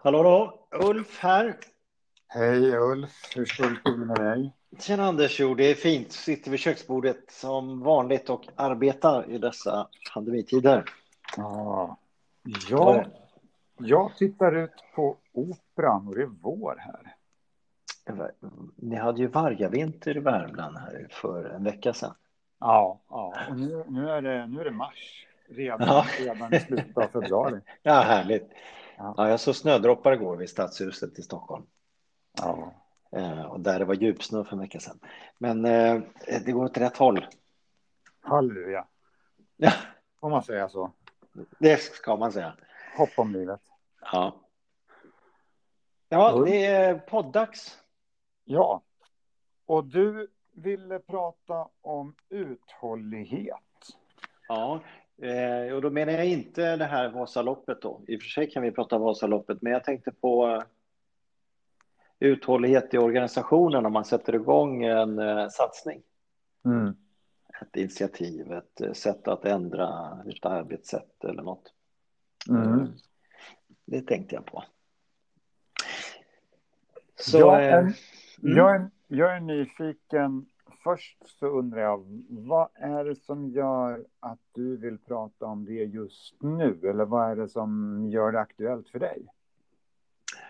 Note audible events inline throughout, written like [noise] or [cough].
Hallå då, Ulf här. Hej Ulf, hur står det till med dig? Tjena Anders, jo det är fint. Sitter vid köksbordet som vanligt och arbetar i dessa pandemitider. Ja, jag, jag tittar ut på Operan och det är vår här. Ni hade ju vargavinter i Värmland här för en vecka sedan. Ja, ja. och nu, nu, är, det, nu är det mars. Redan, ja. redan i slutet av februari. [laughs] Ja, härligt. Ja. ja jag såg snödroppar igår vid Stadshuset i Stockholm. Ja. Eh, och där det var djupsnö för en vecka sedan. Men eh, det går åt rätt håll. Halleluja. Ja. Får man säga så? Det ska man säga. Hopp om livet. Ja. Ja, det är poddags. Ja. Och du ville prata om uthållighet. Ja, eh, och då menar jag inte det här Vasaloppet då. I och för sig kan vi prata Vasaloppet, men jag tänkte på uthållighet i organisationen om man sätter igång en eh, satsning. Mm. Ett initiativ, ett eh, sätt att ändra ett arbetssätt eller något. Mm. Det tänkte jag på. Så, jag, är, mm. jag, är, jag är nyfiken. Först så undrar jag, vad är det som gör att du vill prata om det just nu? Eller vad är det som gör det aktuellt för dig?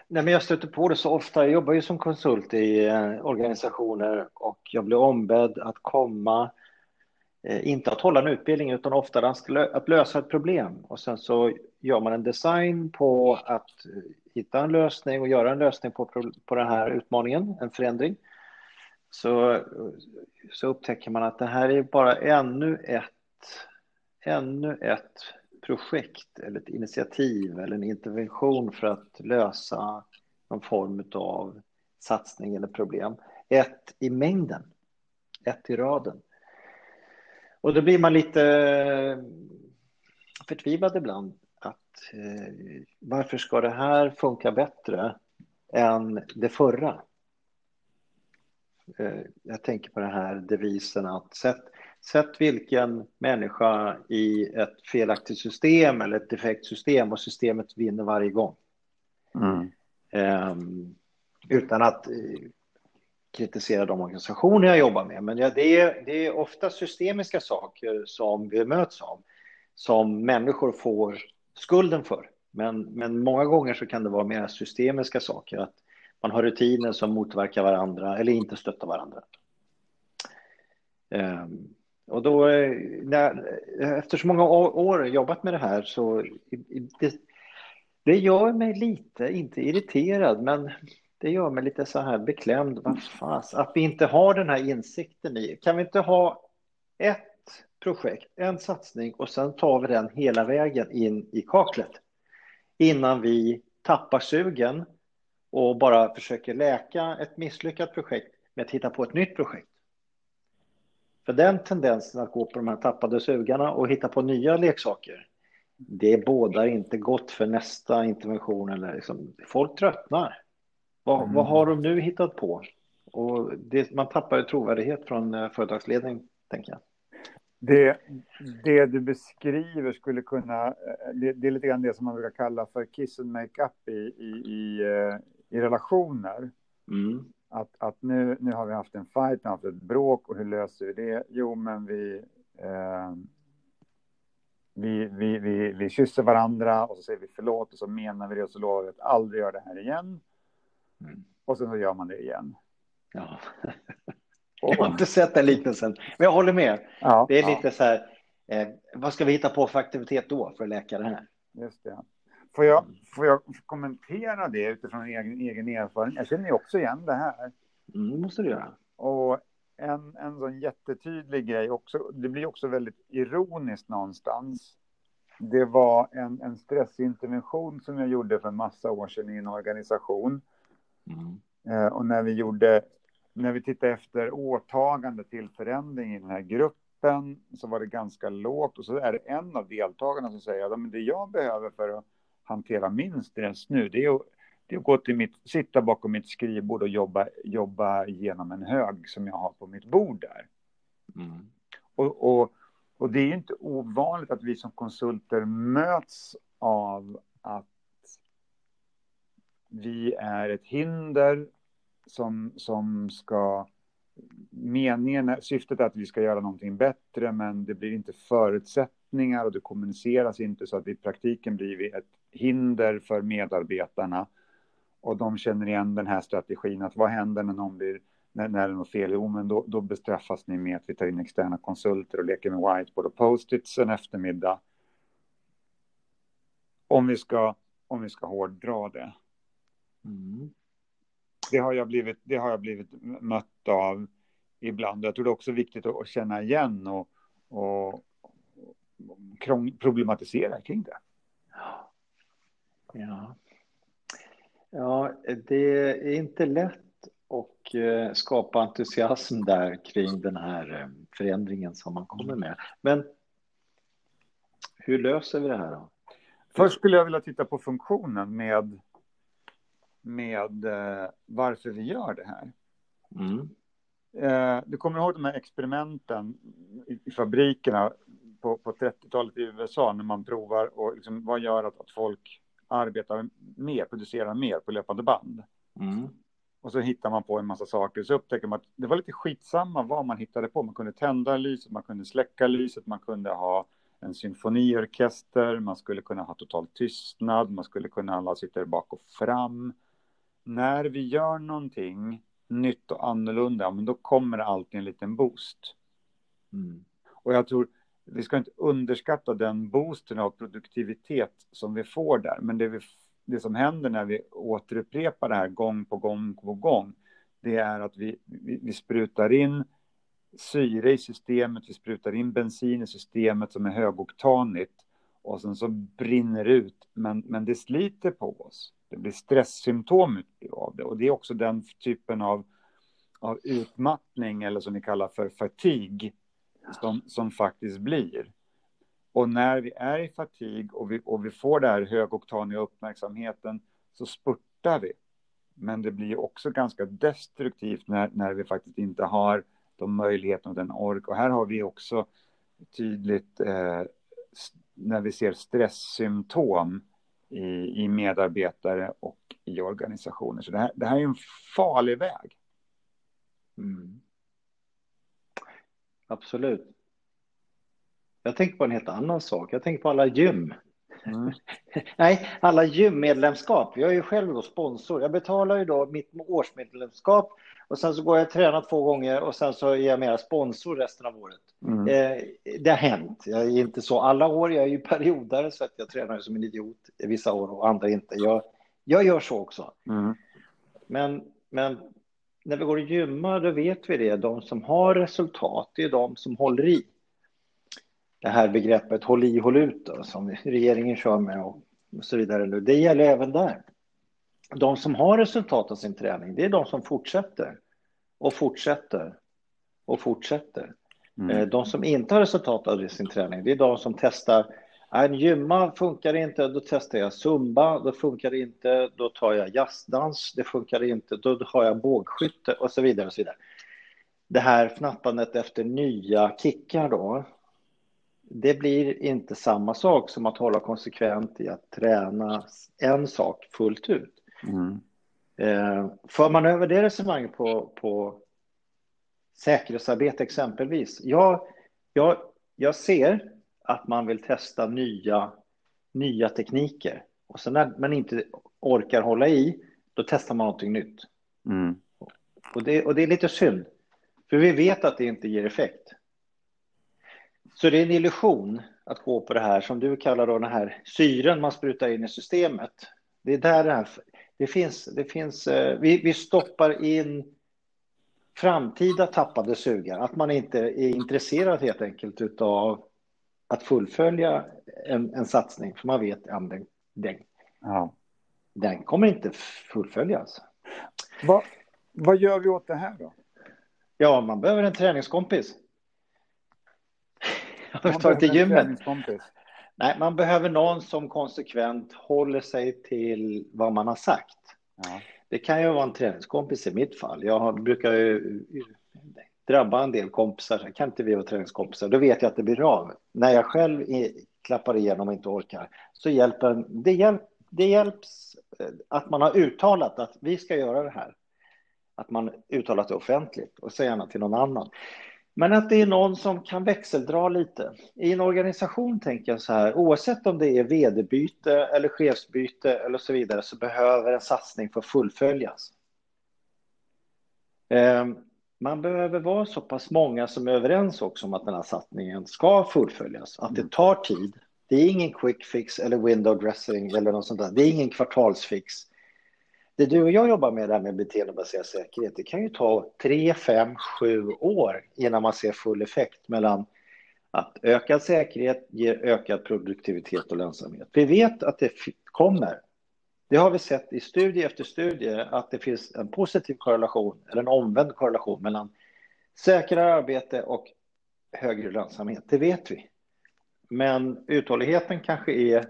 Nej, men jag stöter på det så ofta. Jag jobbar ju som konsult i eh, organisationer och jag blir ombedd att komma, eh, inte att hålla en utbildning utan ofta att lösa ett problem. Och sen så gör man en design på att eh, hitta en lösning och göra en lösning på, på den här utmaningen, en förändring. Så, så upptäcker man att det här är bara ännu ett, ännu ett projekt eller ett initiativ eller en intervention för att lösa någon form av satsning eller problem. Ett i mängden, ett i raden. Och då blir man lite förtvivlad ibland. Att, eh, varför ska det här funka bättre än det förra? Eh, jag tänker på den här devisen att sätt, sätt vilken människa i ett felaktigt system eller ett defekt system och systemet vinner varje gång. Mm. Um, utan att uh, kritisera de organisationer jag jobbar med. Men ja, det, är, det är ofta systemiska saker som vi möts av som människor får skulden för. Men, men många gånger så kan det vara mer systemiska saker. Att man har rutiner som motverkar varandra eller inte stöttar varandra. Ehm, och då, eh, när, efter så många år jobbat med det här så det, det gör mig lite, inte irriterad, men det gör mig lite så här beklämd. Vad fas, att vi inte har den här insikten i. Kan vi inte ha ett projekt, en satsning och sen tar vi den hela vägen in i kaklet innan vi tappar sugen och bara försöker läka ett misslyckat projekt med att hitta på ett nytt projekt. För den tendensen att gå på de här tappade sugarna och hitta på nya leksaker, det bådar inte gott för nästa intervention. Eller liksom, folk tröttnar. Vad, mm. vad har de nu hittat på? Och det, man tappar trovärdighet från eh, företagsledning, tänker jag. Det, det du beskriver skulle kunna, eh, det, det, är lite grann det som man brukar kalla för kiss and make up i, i, i, eh, i relationer. Mm. Att, att nu, nu har vi haft en fight, har haft ett bråk och hur löser vi det? Jo, men vi, eh, vi, vi, vi, vi kysser varandra och så säger vi förlåt och så menar vi det och så lovar vi att aldrig göra det här igen. Mm. Och sen så gör man det igen. Ja. [laughs] jag har inte sett den liknelsen, men jag håller med. Ja, det är ja. lite så här, eh, vad ska vi hitta på för aktivitet då för att läka det här? Just det. Får jag, får jag kommentera det utifrån egen, egen erfarenhet? Jag känner ju också igen det här. Mm, måste du göra. Och en, en sån jättetydlig grej också, det blir också väldigt ironiskt någonstans. Det var en, en stressintervention som jag gjorde för en massa år sedan i en organisation. Mm. Eh, och när vi gjorde, när vi tittade efter åtagande till förändring i den här gruppen så var det ganska lågt och så är det en av deltagarna som säger att det jag behöver för att hantera min stress nu, det är att, det är att gå till mitt, sitta bakom mitt skrivbord och jobba, jobba igenom en hög som jag har på mitt bord där. Mm. Och, och, och det är inte ovanligt att vi som konsulter möts av att vi är ett hinder som, som ska... Meningen, syftet är att vi ska göra någonting bättre, men det blir inte förutsättningar och det kommuniceras inte så att i praktiken blir ett hinder för medarbetarna. Och de känner igen den här strategin att vad händer när någon blir när, när det är något fel, jo men då, då bestraffas ni med att vi tar in externa konsulter och leker med whiteboard och post-its en eftermiddag. Om vi ska, om vi ska hårdra det. Mm. Det, har jag blivit, det har jag blivit mött av ibland. Jag tror det är också viktigt att känna igen och, och problematisera kring det. Ja. ja, det är inte lätt och eh, skapa entusiasm där kring den här eh, förändringen som man kommer med. Men hur löser vi det här då? Först skulle jag vilja titta på funktionen med, med eh, varför vi gör det här. Mm. du kommer ihåg de här experimenten i fabrikerna på, på 30-talet i USA när man provar och liksom, vad gör att, att folk arbetar mer, producerar mer på löpande band? Mm. Och så hittar man på en massa saker. Så upptäcker man att det var lite skitsamma vad man hittade på. Man kunde tända lyset, man kunde släcka lyset, man kunde ha en symfoniorkester, man skulle kunna ha total tystnad, man skulle kunna alla sitta bak och fram. När vi gör någonting nytt och annorlunda, men då kommer det alltid en liten boost. Mm. Och jag tror, vi ska inte underskatta den boosten av produktivitet som vi får där, men det vi det som händer när vi återupprepar det här gång på gång på gång, det är att vi, vi, vi sprutar in syre i systemet, vi sprutar in bensin i systemet som är högoktanigt och sen så brinner det ut, men, men det sliter på oss. Det blir stresssymptom av det. Och det är också den typen av, av utmattning eller som vi kallar för fatig som, som faktiskt blir. Och när vi är i fatig och vi, och vi får den här högoktaniga uppmärksamheten så spurtar vi. Men det blir också ganska destruktivt när, när vi faktiskt inte har de möjligheterna och den ork. Och här har vi också tydligt eh, när vi ser stresssymptom i, i medarbetare och i organisationer. Så det här, det här är en farlig väg. Mm. Absolut. Jag tänker på en helt annan sak. Jag tänker på alla gym. Mm. [laughs] Nej, alla gymmedlemskap. Jag är ju själv då sponsor. Jag betalar ju då mitt årsmedlemskap och sen så går jag och tränar två gånger och sen så är jag mera sponsor resten av året. Mm. Eh, det har hänt. Jag är inte så alla år. Jag är ju periodare så att jag tränar som en idiot vissa år och andra inte. Jag, jag gör så också. Mm. Men, men när vi går och gymmar, då vet vi det. De som har resultat, det är de som håller i det här begreppet håll i, håll ut då, som regeringen kör med och, så vidare nu. Det gäller även där. De som har resultat av sin träning, det är de som fortsätter och fortsätter och fortsätter. Mm. Eh, de som inte har resultat av sin träning, det är de som testar en gymma funkar inte, då testar jag zumba, då funkar det inte, då tar jag jazzdans, det funkar inte, då har jag bågskytte och så vidare. Och så vidare. Det här fnattandet efter nya kickar då, det blir inte samma sak som att hålla konsekvent i att träna en sak fullt ut. Mm. Eh, för man över det resonemanget på, på säkerhetsarbete exempelvis. Jag, jag, jag ser att man vill testa nya, nya tekniker och sen när man inte orkar hålla i, då testar man någonting nytt. Mm. Och, det, och det är lite synd, för vi vet att det inte ger effekt. Så det är en illusion att gå på det här som du kallar då den här syren man sprutar in i systemet. Det är där det här, det finns, det finns, eh, vi, vi stoppar in framtida tappade sugar, att man inte är intresserad helt enkelt av att fullfölja en, en satsning, för man vet att den, den, ja. den kommer inte fullföljas. Va, vad gör vi åt det här då? Ja, man behöver en träningskompis. tar [laughs] till gymmet. Nej, man behöver någon som konsekvent håller sig till vad man har sagt. Ja. Det kan ju vara en träningskompis i mitt fall. Jag brukar ju drabba en del kompisar. Kan inte vi vara träningskompisar? Då vet jag att det blir av. När jag själv klappar igenom och inte orkar så hjälper det, hjälp, det hjälps eh, att man har uttalat att vi ska göra det här. Att man uttalat det offentligt och så gärna till någon annan. Men att det är någon som kan växeldra lite. I en organisation tänker jag så här, oavsett om det är vd-byte eller chefsbyte eller så vidare så behöver en satsning få fullföljas. Ehm, man behöver vara så pass många som är överens också om att den här satsningen ska fullföljas, att det tar tid. Det är ingen quick fix eller window dressing eller något sånt där. Det är ingen kvartalsfix. Det du och jag jobbar med, det här med beteendebaserad säkerhet, det kan ju ta tre, fem, sju år innan man ser full effekt mellan att ökad säkerhet ger ökad produktivitet och lönsamhet. Vi vet att det kommer. Det har vi sett i studie efter studie att det finns en positiv korrelation eller en omvänd korrelation mellan säkrare arbete och högre lönsamhet. Det vet vi. Men uthålligheten kanske är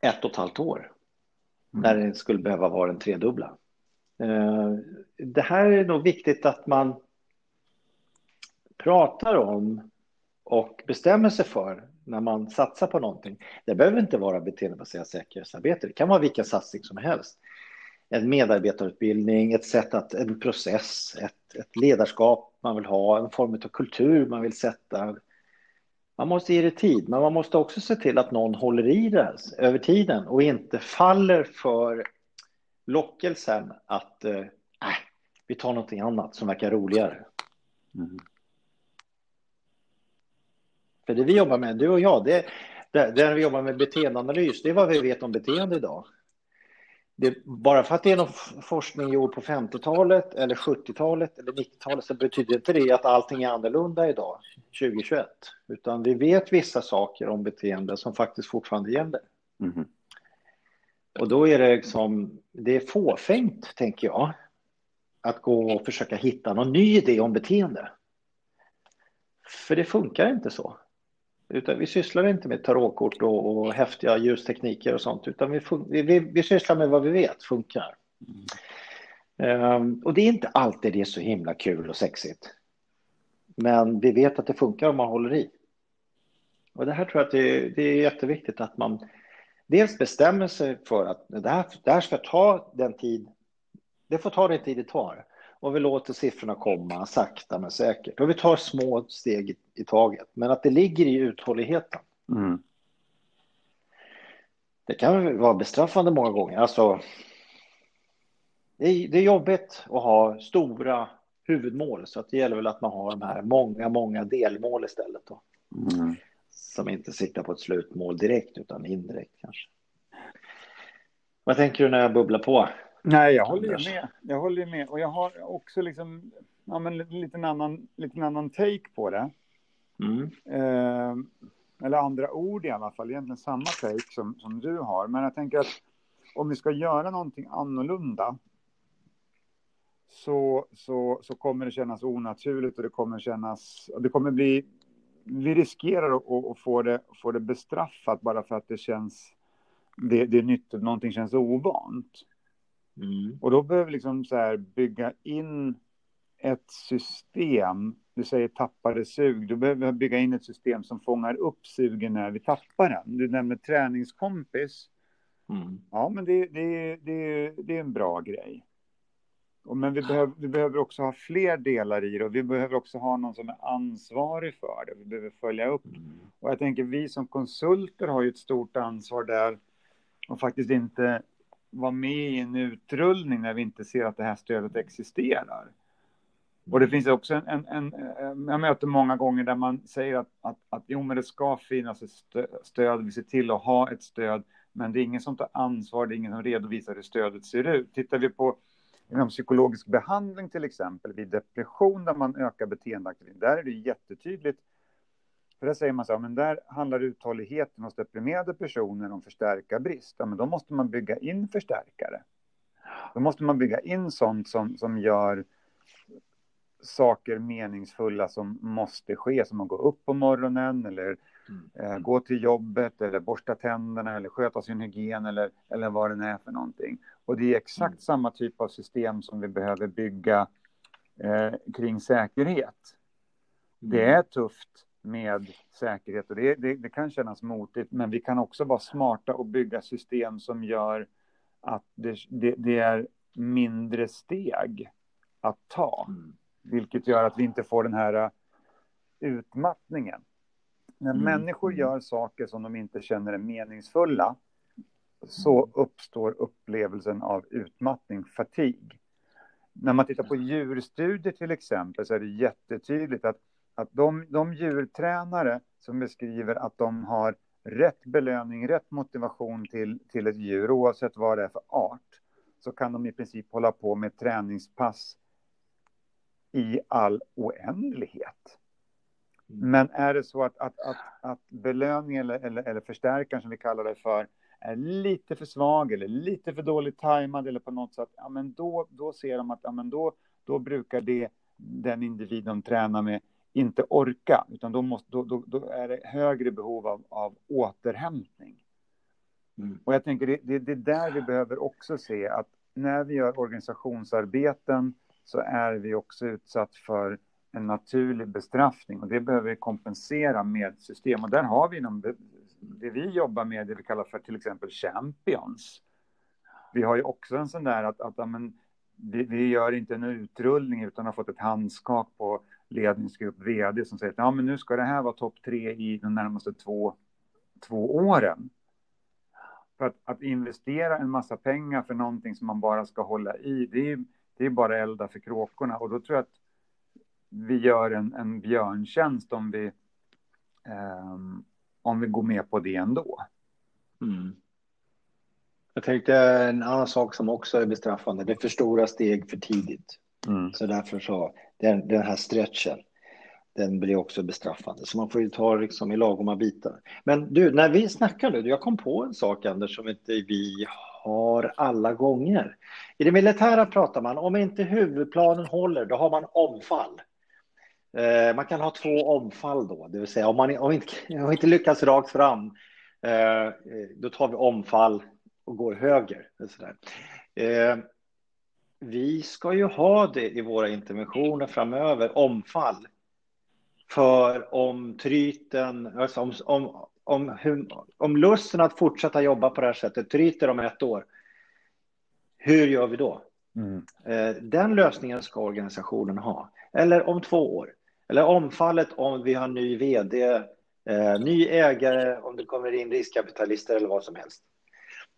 ett och ett halvt år mm. när den skulle behöva vara den tredubbla. Eh, det här är nog viktigt att man pratar om och bestämmer sig för när man satsar på någonting. Det behöver inte vara beteendebaserat säkerhetsarbete. Det kan vara vilken satsning som helst. En medarbetarutbildning, ett sätt att, en process, ett, ett ledarskap man vill ha, en form av kultur man vill sätta. Man måste ge det tid, men man måste också se till att någon håller i det över tiden och inte faller för lockelsen att eh, äh, vi tar någonting annat som verkar roligare. Mm. För det vi jobbar med, du och jag, det, det, det vi jobbar med beteendeanalys, det är vad vi vet om beteende idag. Det, bara för att det är någon forskning gjord på 50-talet eller 70-talet eller 90-talet så betyder inte det att allting är annorlunda idag, 2021. Utan vi vet vissa saker om beteende som faktiskt fortfarande gäller. Mm. Och då är det som, det är fåfängt, tänker jag, att gå och försöka hitta någon ny idé om beteende. För det funkar inte så. Utan vi sysslar inte med tarotkort och, och häftiga ljustekniker och sånt, utan vi, vi, vi sysslar med vad vi vet funkar. Mm. Um, och det är inte alltid det är så himla kul och sexigt. Men vi vet att det funkar om man håller i. Och det här tror jag att det, det är jätteviktigt att man dels bestämmer sig för att det här, det här ska ta den tid, det får ta den tid det tar och vi låter siffrorna komma sakta men säkert. Och vi tar små steg i, taget, men att det ligger i uthålligheten. Mm. Det kan vara bestraffande många gånger. Alltså, det är, det är jobbigt att ha stora huvudmål, så att det gäller väl att man har de här många, många delmål istället. Då. Mm. Som inte siktar på ett slutmål direkt, utan indirekt kanske. Vad tänker du när jag bubblar på? Nej, jag håller ju med. Jag håller med. Och jag har också liksom, ja, men lite, en annan, lite en annan take på det. Mm. Eh, eller andra ord i alla fall, egentligen samma take som, som du har. Men jag tänker att om vi ska göra någonting annorlunda så, så, så kommer det kännas onaturligt och det kommer kännas, det kommer bli, vi riskerar att, att få, det, få det bestraffat bara för att det känns, det, det är nytt, någonting känns ovant. Mm. Och då behöver vi liksom så här bygga in ett system, du säger tappade sug, då behöver vi bygga in ett system som fångar upp sugen när vi tappar den. Du nämner träningskompis. Mm. Ja, men det, det, det, det är en bra grej. Men vi behöver, vi behöver också ha fler delar i det och vi behöver också ha någon som är ansvarig för det. Vi behöver följa upp. Mm. Och jag tänker vi som konsulter har ju ett stort ansvar där och faktiskt inte vara med i en utrullning när vi inte ser att det här stödet existerar. Och det finns också en, en, en, jag möter många gånger där man säger att, att, att jo, men det ska finnas ett stöd, vi ser till att ha ett stöd, men det är ingen som tar ansvar, det är ingen som redovisar hur stödet ser ut. Tittar vi på inom psykologisk behandling till exempel, vid depression där man ökar beteendeaktivitet, där är det jättetydligt för där säger man så här, men där handlar uthålligheten hos deprimerade personer om förstärka brist. Ja, men då måste man bygga in förstärkare. Då måste man bygga in sånt som, som gör saker meningsfulla som måste ske, som att gå upp på morgonen eller mm. eh, gå till jobbet eller borsta tänderna eller sköta sin hygien eller, eller vad det är för någonting. Och det är exakt mm. samma typ av system som vi behöver bygga eh, kring säkerhet. Det mm. är tufft med säkerhet. Och det, det, det, kan kännas motigt, men vi kan också vara smarta och bygga system som gör att det, det, är mindre steg att ta. Mm. Vilket gör att vi inte får den här uh, utmattningen. När mm. människor mm. gör saker som de inte känner är meningsfulla så mm. uppstår upplevelsen av utmattning, fatig. När man tittar på djurstudier till exempel så är det jättetydligt att, att de, de djurtränare som beskriver att de har rätt belöning, rätt motivation till, till ett djur, oavsett vad det är för art, så kan de i princip hålla på med träningspass i all oändlighet. Mm. Men är det så att, att, att, att belöning eller, eller, eller förstärkaren som vi kallar det för är lite för svag eller lite för dåligt tajmad eller på något sätt, ja men då, då ser de att ja men då, då brukar det den individ de tränar med inte orka, utan då, måste, då, då, då är det högre behov av, av återhämtning. Mm. Och jag tänker det, det, det är där vi behöver också se att när vi gör organisationsarbeten så är vi också utsatt för en naturlig bestraffning och det behöver vi kompensera med system. Och där har vi inom det vi jobbar med, det vi kallar för till exempel champions. Vi har ju också en sån där att, att amen, vi, vi, gör inte en utrullning utan har fått ett handskak på ledningsgrupp vd som säger att ja, men nu ska det här vara topp tre i de närmaste två, två åren. För att, att, investera en massa pengar för någonting som man bara ska hålla i, det är, det är bara elda för kråkorna. Och då tror jag att vi gör en, en björntjänst om vi, um, om vi går med på det ändå. Mm. Jag tänkte en annan sak som också är bestraffande, det är för stora steg för tidigt. Mm. Så därför så, den, den här stretchen, den blir också bestraffande. Så man får ju ta liksom i lagoma bitar. Men du, när vi snackar nu, jag kom på en sak Anders som inte vi har alla gånger. I det militära pratar man, om inte huvudplanen håller, då har man omfall. Eh, man kan ha två omfall då, det vill säga om man om inte, [laughs] om inte lyckas rakt fram, eh, då tar vi omfall och går höger. Eh, vi ska ju ha det i våra interventioner framöver, omfall. För om tryten, alltså om, om, om, om lusten att fortsätta jobba på det här sättet tryter om ett år, hur gör vi då? Mm. Den lösningen ska organisationen ha. Eller om två år. Eller omfallet om vi har ny vd, eh, ny ägare, om det kommer in riskkapitalister eller vad som helst.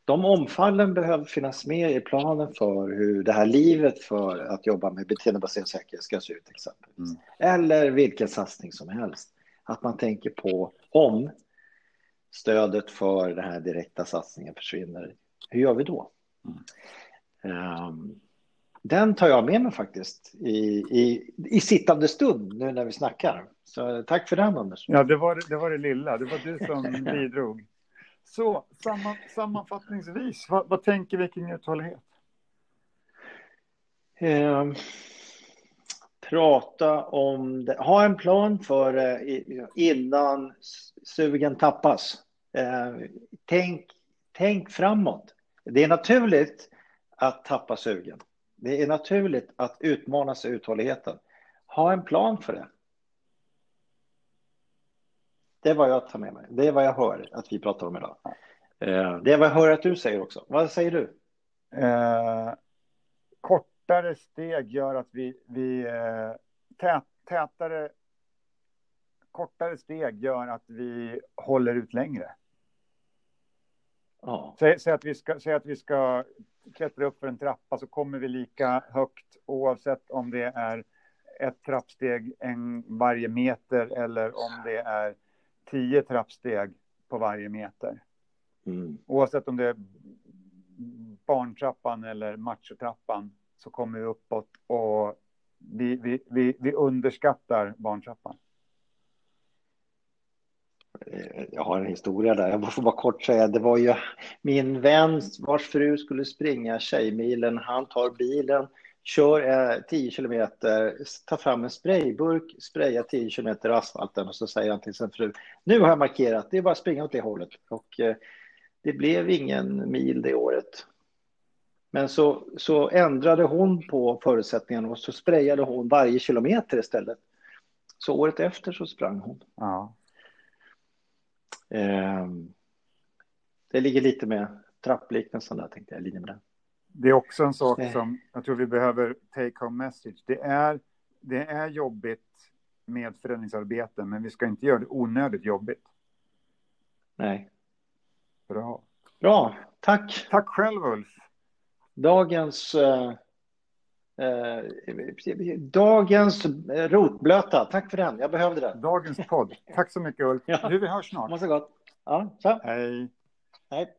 De omfallen behöver finnas med i planen för hur det här livet för att jobba med beteendebaserad säkerhet ska se ut exempelvis. Mm. Eller vilken satsning som helst. Att man tänker på om stödet för den här direkta satsningen försvinner, hur gör vi då? Mm. Um, den tar jag med mig faktiskt i, i, i sittande stund nu när vi snackar. Så tack för den Anders. Ja, det var det, var det lilla. Det var du som [laughs] bidrog. Så samman, sammanfattningsvis, vad, vad tänker vi kring uthållighet? Eh, prata om det. Ha en plan för eh, innan sugen tappas. Eh, tänk, tänk framåt. Det är naturligt att tappa sugen. Det är naturligt att utmana sig uthålligheten. Ha en plan för det. Det är vad jag tar med mig. Det är vad jag hör att vi pratar om idag. Eh, det är vad jag hör att du säger också. Vad säger du? Eh, kortare steg gör att vi, vi eh, tät, tätare kortare steg gör att vi håller ut längre. Ja. Säg, säg, att vi ska, säg att vi ska klättrar upp för en trappa så kommer vi lika högt oavsett om det är ett trappsteg en varje meter eller om det är tio trappsteg på varje meter. Mm. Oavsett om det är barntrappan eller machotrappan så kommer vi uppåt och vi, vi, vi, vi underskattar barntrappan. Jag har en historia där. Jag får bara kort säga, det var ju min vän vars fru skulle springa Tjejmilen. Han tar bilen, kör eh, 10 kilometer, tar fram en sprayburk, sprayar 10 kilometer asfalten och så säger han till sin fru, nu har jag markerat, det är bara att springa åt det hållet. Och eh, det blev ingen mil det året. Men så, så ändrade hon på förutsättningarna och så sprayade hon varje kilometer istället. Så året efter så sprang hon. Ja. Ehm, det ligger lite med trappliknelsen där, tänkte jag, linje med det. Det är också en sak som jag tror vi behöver take home message. Det är, det är jobbigt med förändringsarbete, men vi ska inte göra det onödigt jobbigt. Nej. Bra. Bra, tack. Tack själv, Ulf. Dagens, eh, eh, dagens rotblöta. Tack för den, jag behövde den. Dagens podd. Tack så mycket, Ulf. [laughs] Ja. Du, vi hörs snart. Måste gott. Ja, så. Hej. Hej.